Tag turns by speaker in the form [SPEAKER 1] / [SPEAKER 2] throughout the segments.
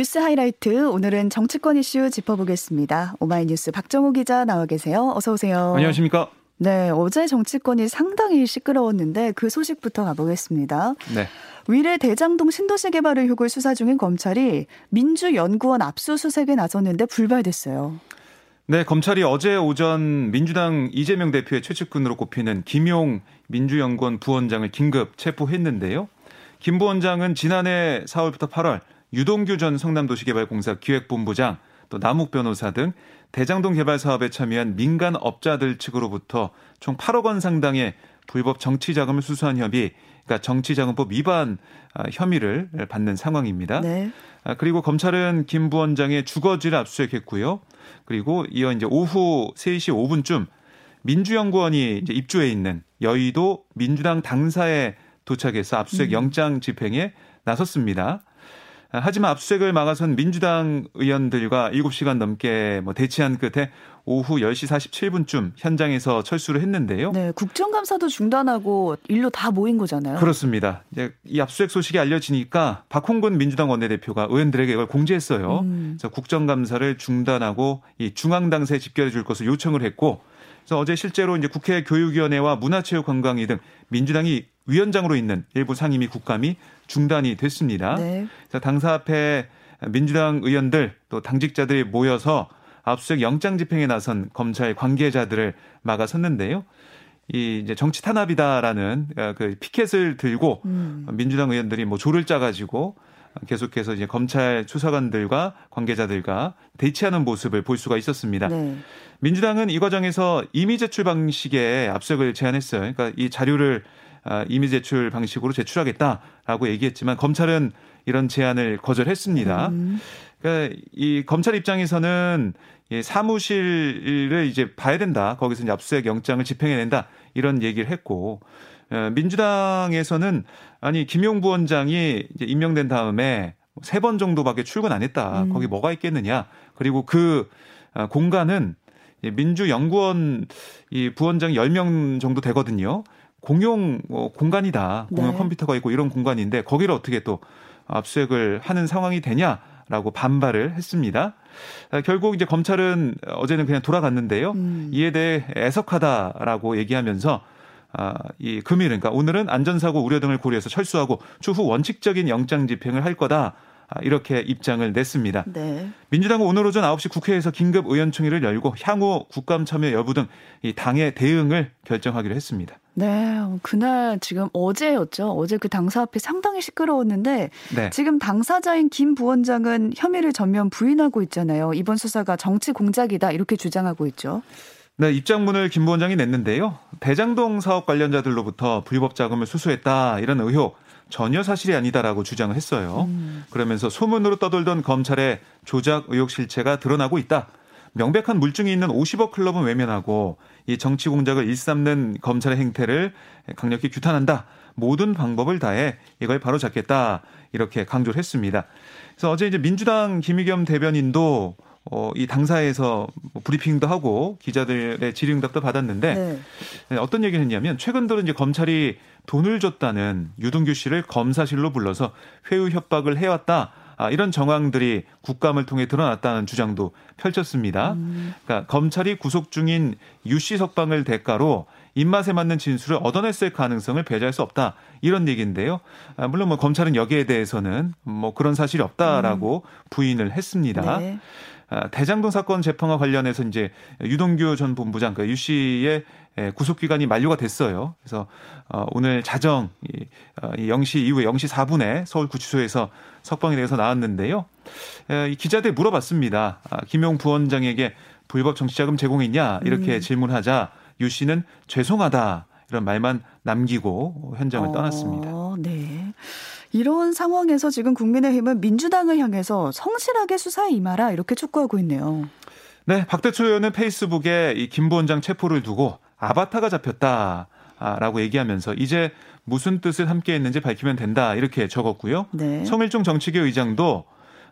[SPEAKER 1] 뉴스 하이라이트 오늘은 정치권 이슈 짚어보겠습니다. 오마이뉴스 박정호 기자 나와 계세요. 어서 오세요.
[SPEAKER 2] 안녕하십니까?
[SPEAKER 1] 네, 어제 정치권이 상당히 시끄러웠는데 그 소식부터 가보겠습니다.
[SPEAKER 2] 네.
[SPEAKER 1] 위례 대장동 신도시 개발 의혹을 수사 중인 검찰이 민주연구원 압수수색에 나섰는데 불발됐어요.
[SPEAKER 2] 네, 검찰이 어제 오전 민주당 이재명 대표의 최측근으로 꼽히는 김용 민주연구원 부원장을 긴급 체포했는데요. 김 부원장은 지난해 4월부터 8월 유동규 전 성남도시개발공사 기획본부장 또 남욱 변호사 등 대장동 개발 사업에 참여한 민간 업자들 측으로부터 총 8억 원 상당의 불법 정치 자금을 수수한 혐의, 그러니까 정치 자금법 위반 아, 혐의를 받는 상황입니다. 네. 아, 그리고 검찰은 김 부원장의 주거지를 압수수색했고요. 그리고 이어 이제 오후 3시 5분쯤 민주연구원이 이제 입주해 있는 여의도 민주당 당사에 도착해서 압수수색 음. 영장 집행에 나섰습니다. 하지만 압수수색을 막아선 민주당 의원들과 7시간 넘게 뭐 대치한 끝에 오후 10시 47분쯤 현장에서 철수를 했는데요.
[SPEAKER 1] 네, 국정감사도 중단하고 일로 다 모인 거잖아요.
[SPEAKER 2] 그렇습니다. 이제 이 압수수색 소식이 알려지니까 박홍근 민주당 원내대표가 의원들에게 이걸 공지했어요. 음. 그래서 국정감사를 중단하고 이 중앙당사에 집결해 줄 것을 요청을 했고 그래서 어제 실제로 이제 국회 교육위원회와 문화체육관광위 등 민주당이 위원장으로 있는 일부 상임위 국감이 중단이 됐습니다. 네. 당사 앞에 민주당 의원들 또 당직자들이 모여서 압수수색 영장 집행에 나선 검찰 관계자들을 막아섰는데요. 이 이제 정치 탄압이다라는 어, 그 피켓을 들고 음. 민주당 의원들이 뭐 조를 짜가지고 계속해서 이제 검찰 수사관들과 관계자들과 대치하는 모습을 볼 수가 있었습니다. 네. 민주당은 이 과정에서 이미 제출 방식의 압수수색을 제안했어요. 그러니까 이 자료를 아, 이미 제출 방식으로 제출하겠다라고 얘기했지만 검찰은 이런 제안을 거절했습니다. 음. 그러니까 이 검찰 입장에서는 이 사무실을 이제 봐야 된다. 거기서 이제 압수수색 영장을 집행해낸다. 이런 얘기를 했고 어, 민주당에서는 아니 김용 부원장이 이제 임명된 다음에 세 번 정도밖에 출근 안 했다. 음. 거기 뭐가 있겠느냐. 그리고 그 어, 공간은 민주연구원 이 부원장 10명 정도 되거든요. 공용 어, 공간이다. 공용 네. 컴퓨터가 있고 이런 공간인데 거기를 어떻게 또 압수수색을 하는 상황이 되냐라고 반발을 했습니다. 아, 결국 이제 검찰은 어제는 그냥 돌아갔는데요. 음. 이에 대해 애석하다라고 얘기하면서 아, 이 금일 그러니까 오늘은 안전사고 우려 등을 고려해서 철수하고 추후 원칙적인 영장 집행을 할 거다. 아, 이렇게 입장을 냈습니다. 네. 민주당은 오늘 오전 9시 국회에서 긴급 의원총회를 열고 향후 국감 참여 여부 등 이 당의 대응을 결정하기로 했습니다.
[SPEAKER 1] 네, 그날 지금 어제였죠. 어제 그 당사 앞에 상당히 시끄러웠는데 네. 지금 당사자인 김 부원장은 혐의를 전면 부인하고 있잖아요. 이번 수사가 정치 공작이다 이렇게 주장하고 있죠.
[SPEAKER 2] 네, 입장문을 김 부원장이 냈는데요. 대장동 사업 관련자들로부터 불법 자금을 수수했다 이런 의혹 전혀 사실이 아니다라고 주장을 했어요. 음. 그러면서 소문으로 떠돌던 검찰의 조작 의혹 실체가 드러나고 있다. 명백한 물증이 있는 50억 클럽은 외면하고 이 정치 공작을 일삼는 검찰의 행태를 강력히 규탄한다. 모든 방법을 다해 이걸 바로 잡겠다. 이렇게 강조를 했습니다. 그래서 어제 이제 민주당 김의겸 대변인도 어, 이 당사에서 뭐 브리핑도 하고 기자들의 질의응답도 받았는데 네. 네. 어떤 얘기를 했냐면 최근 들어 이제 검찰이 돈을 줬다는 유동규 씨를 검사실로 불러서 회유 협박을 해왔다. 아, 이런 정황들이 국감을 통해 드러났다는 주장도 펼쳤습니다. 음. 그러니까 검찰이 구속 중인 유 씨 석방을 대가로 입맛에 맞는 진술을 얻어냈을 가능성을 배제할 수 없다. 이런 얘기인데요. 아, 물론 뭐 검찰은 여기에 대해서는 뭐 그런 사실이 없다라고 음. 부인을 했습니다. 네. 아, 대장동 사건 재판과 관련해서 이제 유동규 전 본부장 그유 씨의 구속 기간이 만료가 됐어요. 그래서 어, 오늘 자정 이 0시 어, 이후에 0시 4분에 서울 구치소에서 석방이 돼서 나왔는데요. 이 기자들 물어봤습니다. 아, 김용 부원장에게 불법 정치자금 제공했냐 이렇게 음. 질문하자 유 씨는 죄송하다 이런 말만 남기고 현장을 어, 떠났습니다.
[SPEAKER 1] 네. 이런 상황에서 지금 국민의힘은 민주당을 향해서 성실하게 수사에 임하라 이렇게 촉구하고 있네요.
[SPEAKER 2] 네, 박대초 의원은 페이스북에 이 김 부원장 체포를 두고 아바타가 잡혔다 라고 얘기하면서 이제 무슨 뜻을 함께 했는지 밝히면 된다 이렇게 적었고요. 네. 성일종 정치계 의장도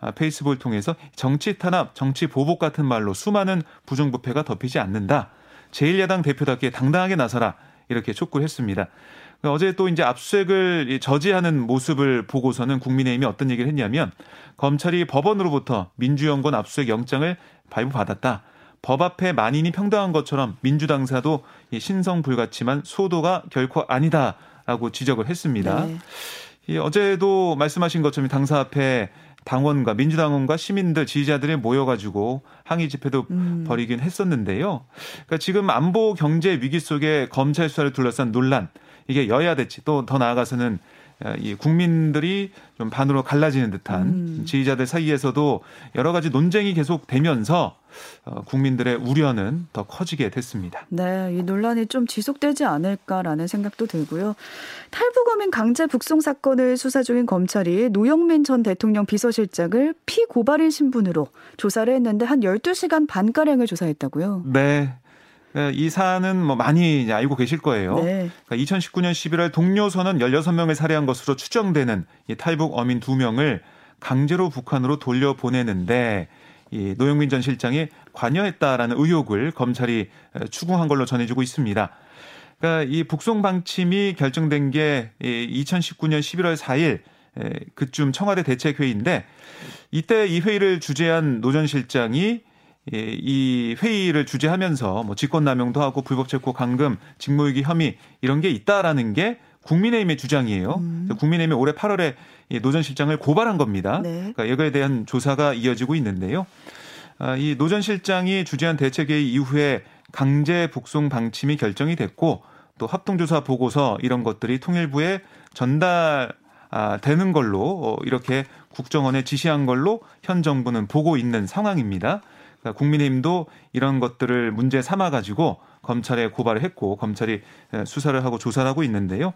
[SPEAKER 2] 아, 페이스북을 통해서 정치 탄압, 정치 보복 같은 말로 수많은 부정부패가 덮이지 않는다. 제1야당 대표답게 당당하게 나서라 이렇게 촉구를 했습니다. 어제 또 이제 압수수색을 저지하는 모습을 보고서는 국민의힘이 어떤 얘기를 했냐면 검찰이 법원으로부터 민주연구원 압수수색 영장을 발부받았다. 법 앞에 만인이 평등한 것처럼 민주당사도 신성 불같지만 소도가 결코 아니다라고 지적을 했습니다. 네. 이 어제도 말씀하신 것처럼 당사 앞에 당원과 민주당원과 시민들 지지자들이 모여가지고 항의 집회도 음. 벌이긴 했었는데요. 그러니까 지금 안보 경제 위기 속에 검찰 수사를 둘러싼 논란 이게 여야 대치 또 더 나아가서는 이 국민들이 좀 반으로 갈라지는 듯한 음. 지지자들 사이에서도 여러 가지 논쟁이 계속되면서 어, 국민들의 우려는 더 커지게 됐습니다.
[SPEAKER 1] 네, 이 논란이 좀 지속되지 않을까라는 생각도 들고요. 탈북어민 강제 북송 사건을 수사 중인 검찰이 노영민 전 대통령 비서실장을 피고발인 신분으로 조사를 했는데 한 12시간 반가량을 조사했다고요.
[SPEAKER 2] 네. 예, 이 사안은 뭐 많이 알고 계실 거예요. 네. 그러니까 2019년 11월 동료 선원 16명을 살해한 것으로 추정되는 이 탈북 어민 2명을 강제로 북한으로 돌려보내는데 이 노영민 전 실장이 관여했다라는 의혹을 검찰이 추궁한 걸로 전해지고 있습니다. 그러니까 이 북송 방침이 결정된 게 2019년 11월 4일 그쯤 청와대 대책회의인데 이때 이 회의를 주재한 노 전 실장이 예, 이 회의를 주재하면서 뭐 직권남용도 하고 불법 체포 감금 직무유기 혐의 이런 게 있다라는 게 국민의힘의 주장이에요. 음. 국민의힘이 올해 8월에 노 전 실장을 고발한 겁니다. 네. 그러니까 이거에 대한 조사가 이어지고 있는데요. 아, 이노 전 실장이 주재한 대책회의 이후에 강제 북송 방침이 결정이 됐고 또 합동조사 보고서 이런 것들이 통일부에 전달 아, 되는 걸로 어, 이렇게 국정원에 지시한 걸로 현 정부는 보고 있는 상황입니다. 그러니까 국민의힘도 이런 것들을 문제 삼아 가지고 검찰에 고발을 했고 검찰이 수사를 하고 조사를 하고 있는데요.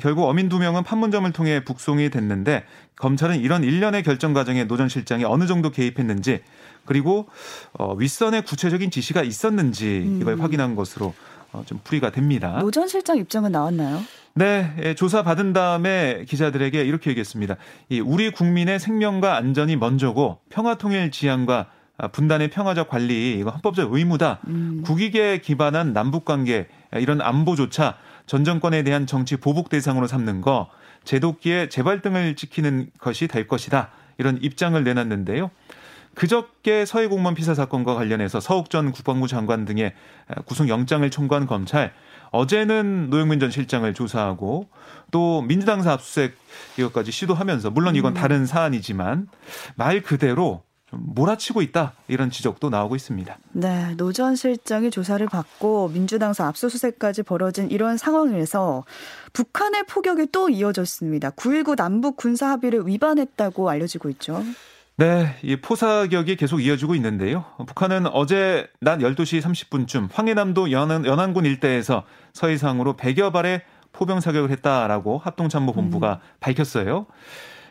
[SPEAKER 2] 결국 어민 두 명은 판문점을 통해 북송이 됐는데 검찰은 이런 일련의 결정 과정에 노 전 실장이 어느 정도 개입했는지 그리고 어, 윗선의 구체적인 지시가 있었는지 이걸 음. 확인한 것으로 어, 좀 풀이가 됩니다.
[SPEAKER 1] 노 전 실장 입장은 나왔나요?
[SPEAKER 2] 네, 예, 조사 받은 다음에 기자들에게 이렇게 얘기했습니다. 이 우리 국민의 생명과 안전이 먼저고 평화 통일 지향과 아, 분단의 평화적 관리 이거 헌법적 의무다. 음. 국익에 기반한 남북 관계 이런 안보조차 전 정권에 대한 정치 보복 대상으로 삼는 거 제도기의 재발등을 지키는 것이 될 것이다. 이런 입장을 내놨는데요. 그저께 서해 공무원 피살 사건과 관련해서 서욱 전 국방부 장관 등의 구속 영장을 청구한 검찰 어제는 노영민 전 실장을 조사하고 또 민주당 사 압수수색 이것까지 시도하면서 물론 이건 음. 다른 사안이지만 말 그대로 좀 몰아치고 있다 이런 지적도 나오고 있습니다.
[SPEAKER 1] 네, 노전 실장이 조사를 받고 민주당사 압수수색까지 벌어진 이런 상황에서 북한의 포격이 또 이어졌습니다. 9.19 남북 군사 합의를 위반했다고 알려지고 있죠.
[SPEAKER 2] 네, 이 포사격이 계속 이어지고 있는데요. 북한은 어제 낮 12시 30분쯤 황해남도 연안, 연안군 일대에서 서해상으로 100여 발의 포병 사격을 했다라고 합동참모본부가 음. 밝혔어요.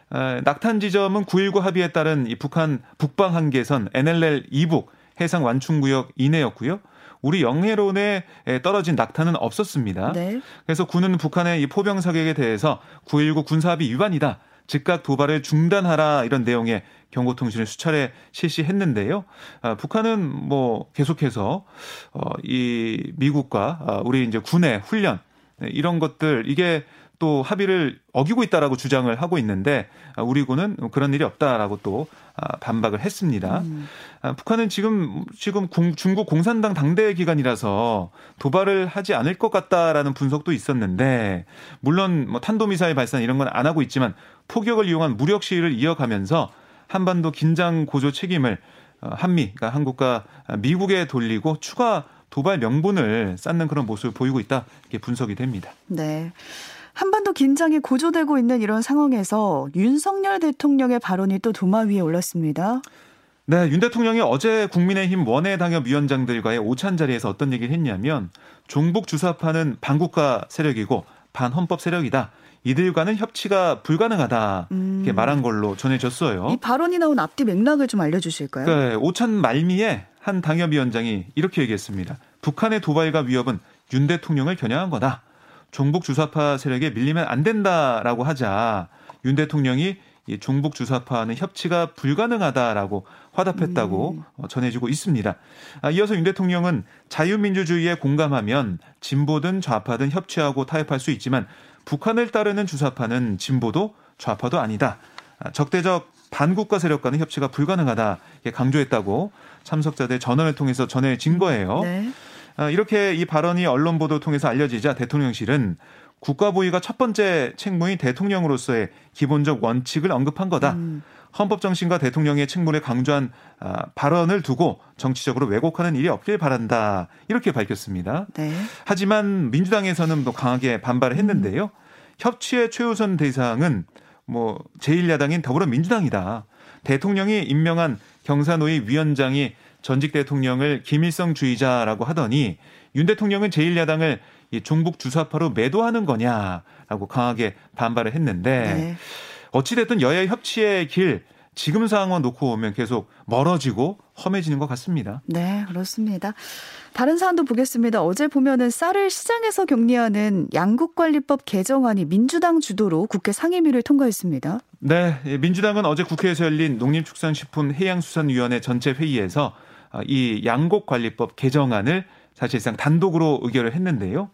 [SPEAKER 2] 낙탄 지점은 9.19 합의에 따른 이 북한 북방 한계선 NLL 이북 해상 완충구역 이내였고요. 우리 영해론에 떨어진 낙탄은 없었습니다. 네. 그래서 군은 북한의 이 포병 사격에 대해서 9.19 군사합의 위반이다. 즉각 도발을 중단하라 이런 내용의 경고통신을 수차례 실시했는데요. 아, 북한은 뭐 계속해서 어, 이 미국과 아, 우리 이제 군의 훈련 이런 것들 이게 또 합의를 어기고 있다라고 주장을 하고 있는데 아, 우리 군은 그런 일이 없다라고 또 아, 반박을 했습니다. 음. 아, 북한은 지금 지금 중국 공산당 당대 기간이라서 도발을 하지 않을 것 같다라는 분석도 있었는데 물론 뭐 탄도미사일 발사 이런 건 안 하고 있지만 폭격을 이용한 무력 시위를 이어가면서 한반도 긴장 고조 책임을 어, 한미 그러니까 한국과 미국에 돌리고 추가 도발 명분을 쌓는 그런 모습을 보이고 있다 이렇게 분석이 됩니다.
[SPEAKER 1] 네. 한반도 긴장이 고조되고 있는 이런 상황에서 윤석열 대통령의 발언이 또 도마 위에 올랐습니다.
[SPEAKER 2] 네, 윤 대통령이 어제 국민의힘 원외 당협 위원장들과의 오찬 자리에서 어떤 얘기를 했냐면 종북 주사파는 반국가 세력이고 반헌법 세력이다. 이들과는 협치가 불가능하다 이렇게 음. 말한 걸로 전해졌어요.
[SPEAKER 1] 이 발언이 나온 앞뒤 맥락을 좀 알려주실까요?
[SPEAKER 2] 네, 오찬 말미에 한 당협위원장이 이렇게 얘기했습니다. 북한의 도발과 위협은 윤 대통령을 겨냥한 거다. 종북 주사파 세력에 밀리면 안 된다라고 하자 윤 대통령이 이 중북 주사파는 협치가 불가능하다라고 화답했다고 음. 어, 전해지고 있습니다. 아, 이어서 윤 대통령은 자유민주주의에 공감하면 진보든 좌파든 협치하고 타협할 수 있지만 북한을 따르는 주사파는 진보도 좌파도 아니다. 아, 적대적 반국가 세력과는 협치가 불가능하다 강조했다고 참석자들 전원을 통해서 전해진 거예요. 네. 아, 이렇게 이 발언이 언론 보도 통해서 알려지자 대통령실은 국가 보위가 첫 번째 책무인 대통령으로서의 기본적 원칙을 언급한 거다. 음. 헌법 정신과 대통령의 책무를 강조한 아, 발언을 두고 정치적으로 왜곡하는 일이 없길 바란다. 이렇게 밝혔습니다. 네. 하지만 민주당에서는 또 강하게 반발을 했는데요. 음. 협치의 최우선 대상은 뭐 제1야당인 더불어민주당이다. 대통령이 임명한 경사노위 위원장이 전직 대통령을 김일성 주의자라고 하더니 윤 대통령은 제1야당을 이 종북 주사파로 매도하는 거냐라고 강하게 반발을 했는데 네. 어찌됐든 여야 협치의 길 지금 상황만 놓고 보면 계속 멀어지고 험해지는 것 같습니다.
[SPEAKER 1] 네, 그렇습니다. 다른 사안도 보겠습니다. 어제 보면은 쌀을 시장에서 격리하는 양국관리법 개정안이 민주당 주도로 국회 상임위를 통과했습니다.
[SPEAKER 2] 네, 민주당은 어제 국회에서 열린 농림축산식품해양수산위원회 전체 회의에서 이 양곡관리법 개정안을 사실상 단독으로 의결을 했는데요.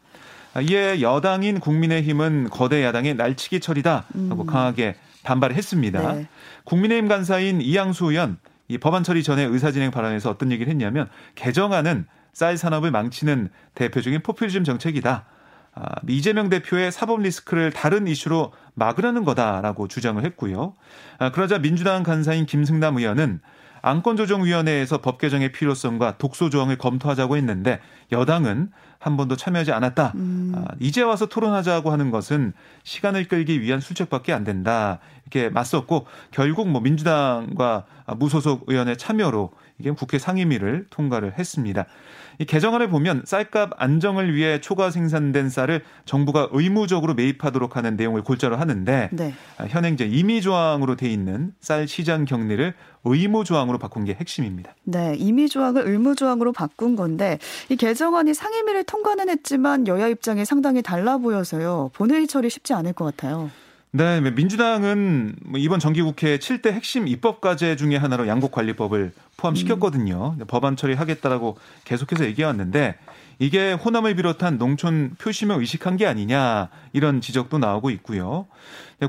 [SPEAKER 2] 이에 여당인 국민의힘은 거대 야당의 날치기 처리다 하고 음. 강하게 반발을 했습니다. 네. 국민의힘 간사인 이양수 의원 이 법안 처리 전에 의사진행 발언에서 어떤 얘기를 했냐면 개정안은 쌀 산업을 망치는 대표적인 포퓰리즘 정책이다. 아, 이재명 대표의 사법 리스크를 다른 이슈로 막으려는 거다라고 주장을 했고요. 아, 그러자 민주당 간사인 김승남 의원은 안건조정위원회에서 법 개정의 필요성과 독소 조항을 검토하자고 했는데 여당은 한 번도 참여하지 않았다. 음. 아, 이제 와서 토론하자고 하는 것은 시간을 끌기 위한 술책밖에 안 된다. 이렇게 맞섰고 결국 뭐 민주당과 무소속 의원의 참여로 이게 국회 상임위를 통과를 했습니다. 이 개정안을 보면 쌀값 안정을 위해 초과 생산된 쌀을 정부가 의무적으로 매입하도록 하는 내용을 골자로 하는데 네. 아, 현행제 임의 조항으로 돼 있는 쌀 시장 격리를 의무 조항으로 바꾼 게 핵심입니다.
[SPEAKER 1] 네, 임의 조항을 의무 조항으로 바꾼 건데 이 개정안이 상임위를 통과는 했지만 여야 입장이 상당히 달라 보여서요. 본회의 처리 쉽지 않을 것 같아요.
[SPEAKER 2] 네, 민주당은 뭐 이번 정기국회 7대 핵심 입법 과제 중에 하나로 양곡관리법을 포함시켰거든요. 음. 법안 처리하겠다라고 계속해서 얘기해왔는데 이게 호남을 비롯한 농촌 표심을 의식한 게 아니냐 이런 지적도 나오고 있고요.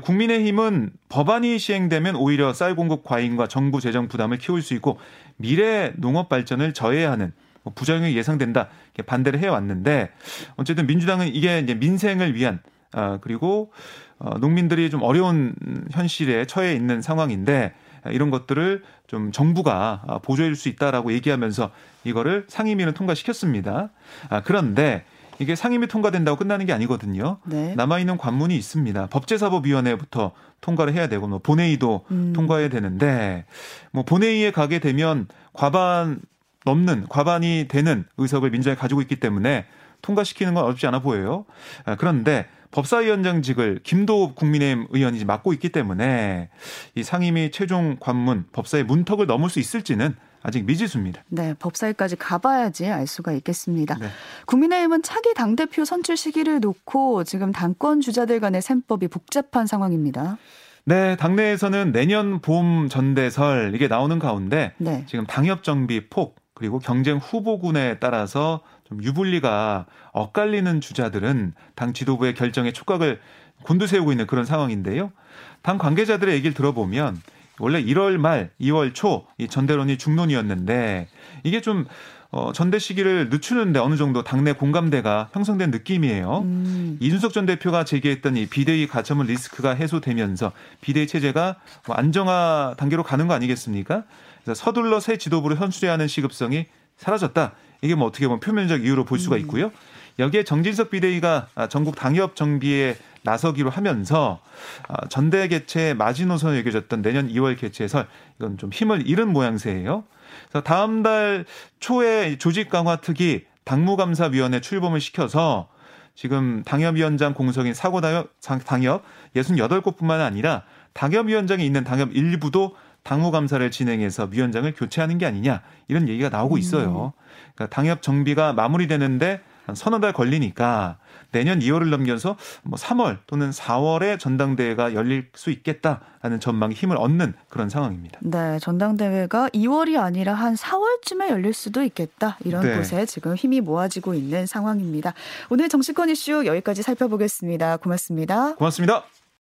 [SPEAKER 2] 국민의힘은 법안이 시행되면 오히려 쌀 공급 과잉과 정부 재정 부담을 키울 수 있고 미래 농업 발전을 저해야 하는 뭐 부작용이 예상된다 반대를 해왔는데 어쨌든 민주당은 이게 민생을 위한 아 그리고 어, 농민들이 좀 어려운 현실에 처해 있는 상황인데 이런 것들을 좀 정부가 보조해 줄 수 있다라고 얘기하면서 이거를 상임위는 통과시켰습니다. 아, 그런데 이게 상임위 통과된다고 끝나는 게 아니거든요. 네. 남아있는 관문이 있습니다. 법제사법위원회부터 통과를 해야 되고, 뭐 본회의도 음. 통과해야 되는데, 뭐 본회의에 가게 되면 과반 넘는, 과반이 되는 의석을 민주당이 가지고 있기 때문에 통과시키는 건 어렵지 않아 보여요. 아, 그런데 법사위원장직을 김도읍 국민의힘 의원이 맡고 있기 때문에 이 상임위 최종 관문 법사의 문턱을 넘을 수 있을지는 아직 미지수입니다.
[SPEAKER 1] 네, 법사위까지 가봐야지 알 수가 있겠습니다. 네. 국민의힘은 차기 당대표 선출 시기를 놓고 지금 당권 주자들 간의 셈법이 복잡한 상황입니다.
[SPEAKER 2] 네, 당내에서는 내년 봄 전대설 이게 나오는 가운데 네. 지금 당협 정비 폭 그리고 경쟁 후보군에 따라서 좀 유불리가 엇갈리는 주자들은 당 지도부의 결정에 촉각을 곤두세우고 있는 그런 상황인데요. 당 관계자들의 얘기를 들어보면 원래 1월 말, 2월 초 이 전대론이 중론이었는데 이게 좀 어, 전대 시기를 늦추는데 어느 정도 당내 공감대가 형성된 느낌이에요. 음. 이준석 전 대표가 제기했던 이 비대위 가처분 리스크가 해소되면서 비대위 체제가 뭐 안정화 단계로 가는 거 아니겠습니까? 그래서 서둘러 새 지도부를 선출해야 하는 시급성이 사라졌다. 이게 뭐 어떻게 보면 표면적 이유로 볼 수가 음. 있고요. 여기에 정진석 비대위가 전국 당협 정비에 나서기로 하면서 아, 전대 개최 마지노선을 여겨졌던 내년 2월 개최에서 이건 좀 힘을 잃은 모양새예요. 그래서 다음 달 초에 조직 강화 특위 당무감사위원회 출범을 시켜서 지금 당협위원장 공석인 사고 당협 당협 68곳뿐만 아니라 당협위원장이 있는 당협 일부도 당무감사를 진행해서 위원장을 교체하는 게 아니냐 이런 얘기가 나오고 음. 있어요. 그러니까 당협 정비가 마무리되는데 한 서너 달 걸리니까 내년 2월을 넘겨서 뭐 3월 또는 4월에 전당대회가 열릴 수 있겠다라는 전망이 힘을 얻는 그런 상황입니다.
[SPEAKER 1] 네, 전당대회가 2월이 아니라 한 4월쯤에 열릴 수도 있겠다. 이런 네. 곳에 지금 힘이 모아지고 있는 상황입니다. 오늘 정치권 이슈 여기까지 살펴보겠습니다. 고맙습니다.
[SPEAKER 2] 고맙습니다.